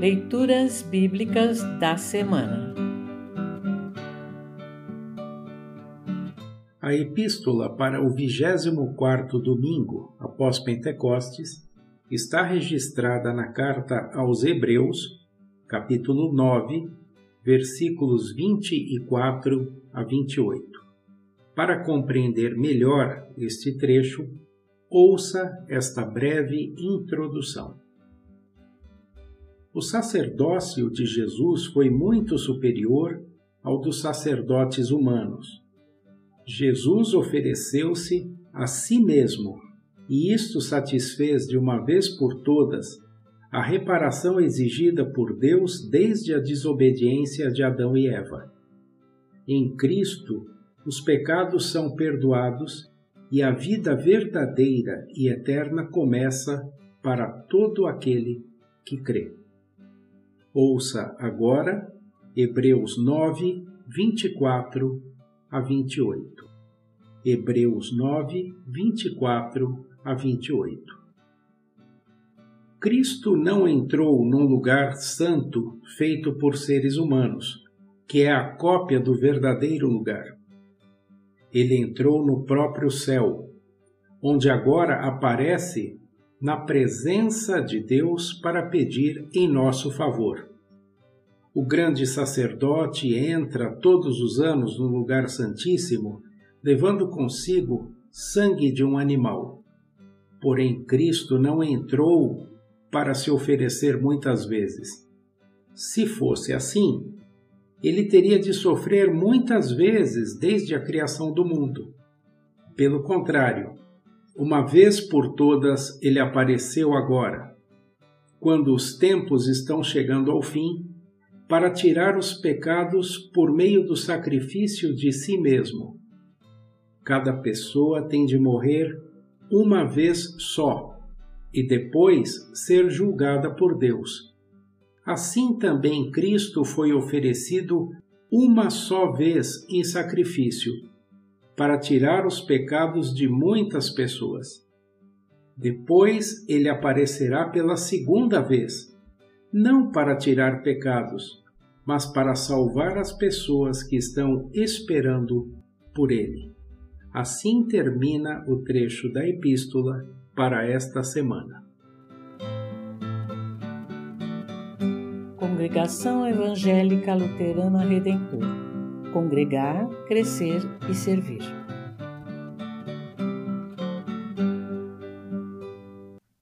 Leituras Bíblicas da Semana A epístola para o 24º domingo após Pentecostes está registrada na carta aos Hebreus, capítulo 9, versículos 24 a 28. Para compreender melhor este trecho, ouça esta breve introdução. O sacerdócio de Jesus foi muito superior ao dos sacerdotes humanos. Jesus ofereceu-se a si mesmo, e isto satisfez de uma vez por todas a reparação exigida por Deus desde a desobediência de Adão e Eva. Em Cristo, os pecados são perdoados e a vida verdadeira e eterna começa para todo aquele que crê. Ouça agora Hebreus 9, 24 a 28. Hebreus 9, 24 a 28. Cristo não entrou num lugar santo feito por seres humanos, que é a cópia do verdadeiro lugar. Ele entrou no próprio céu, onde agora aparece na presença de Deus para pedir em nosso favor. O grande sacerdote entra todos os anos no lugar santíssimo, levando consigo sangue de um animal. Porém, Cristo não entrou para se oferecer muitas vezes. Se fosse assim, ele teria de sofrer muitas vezes desde a criação do mundo. Pelo contrário, uma vez por todas ele apareceu agora, quando os tempos estão chegando ao fim, para tirar os pecados por meio do sacrifício de si mesmo. Cada pessoa tem de morrer uma vez só e depois ser julgada por Deus. Assim também Cristo foi oferecido uma só vez em sacrifício para tirar os pecados de muitas pessoas. Depois ele aparecerá pela segunda vez, não para tirar pecados, mas para salvar as pessoas que estão esperando por ele. Assim termina o trecho da epístola para esta semana. Congregação Evangélica Luterana Redentor congregar, crescer e servir.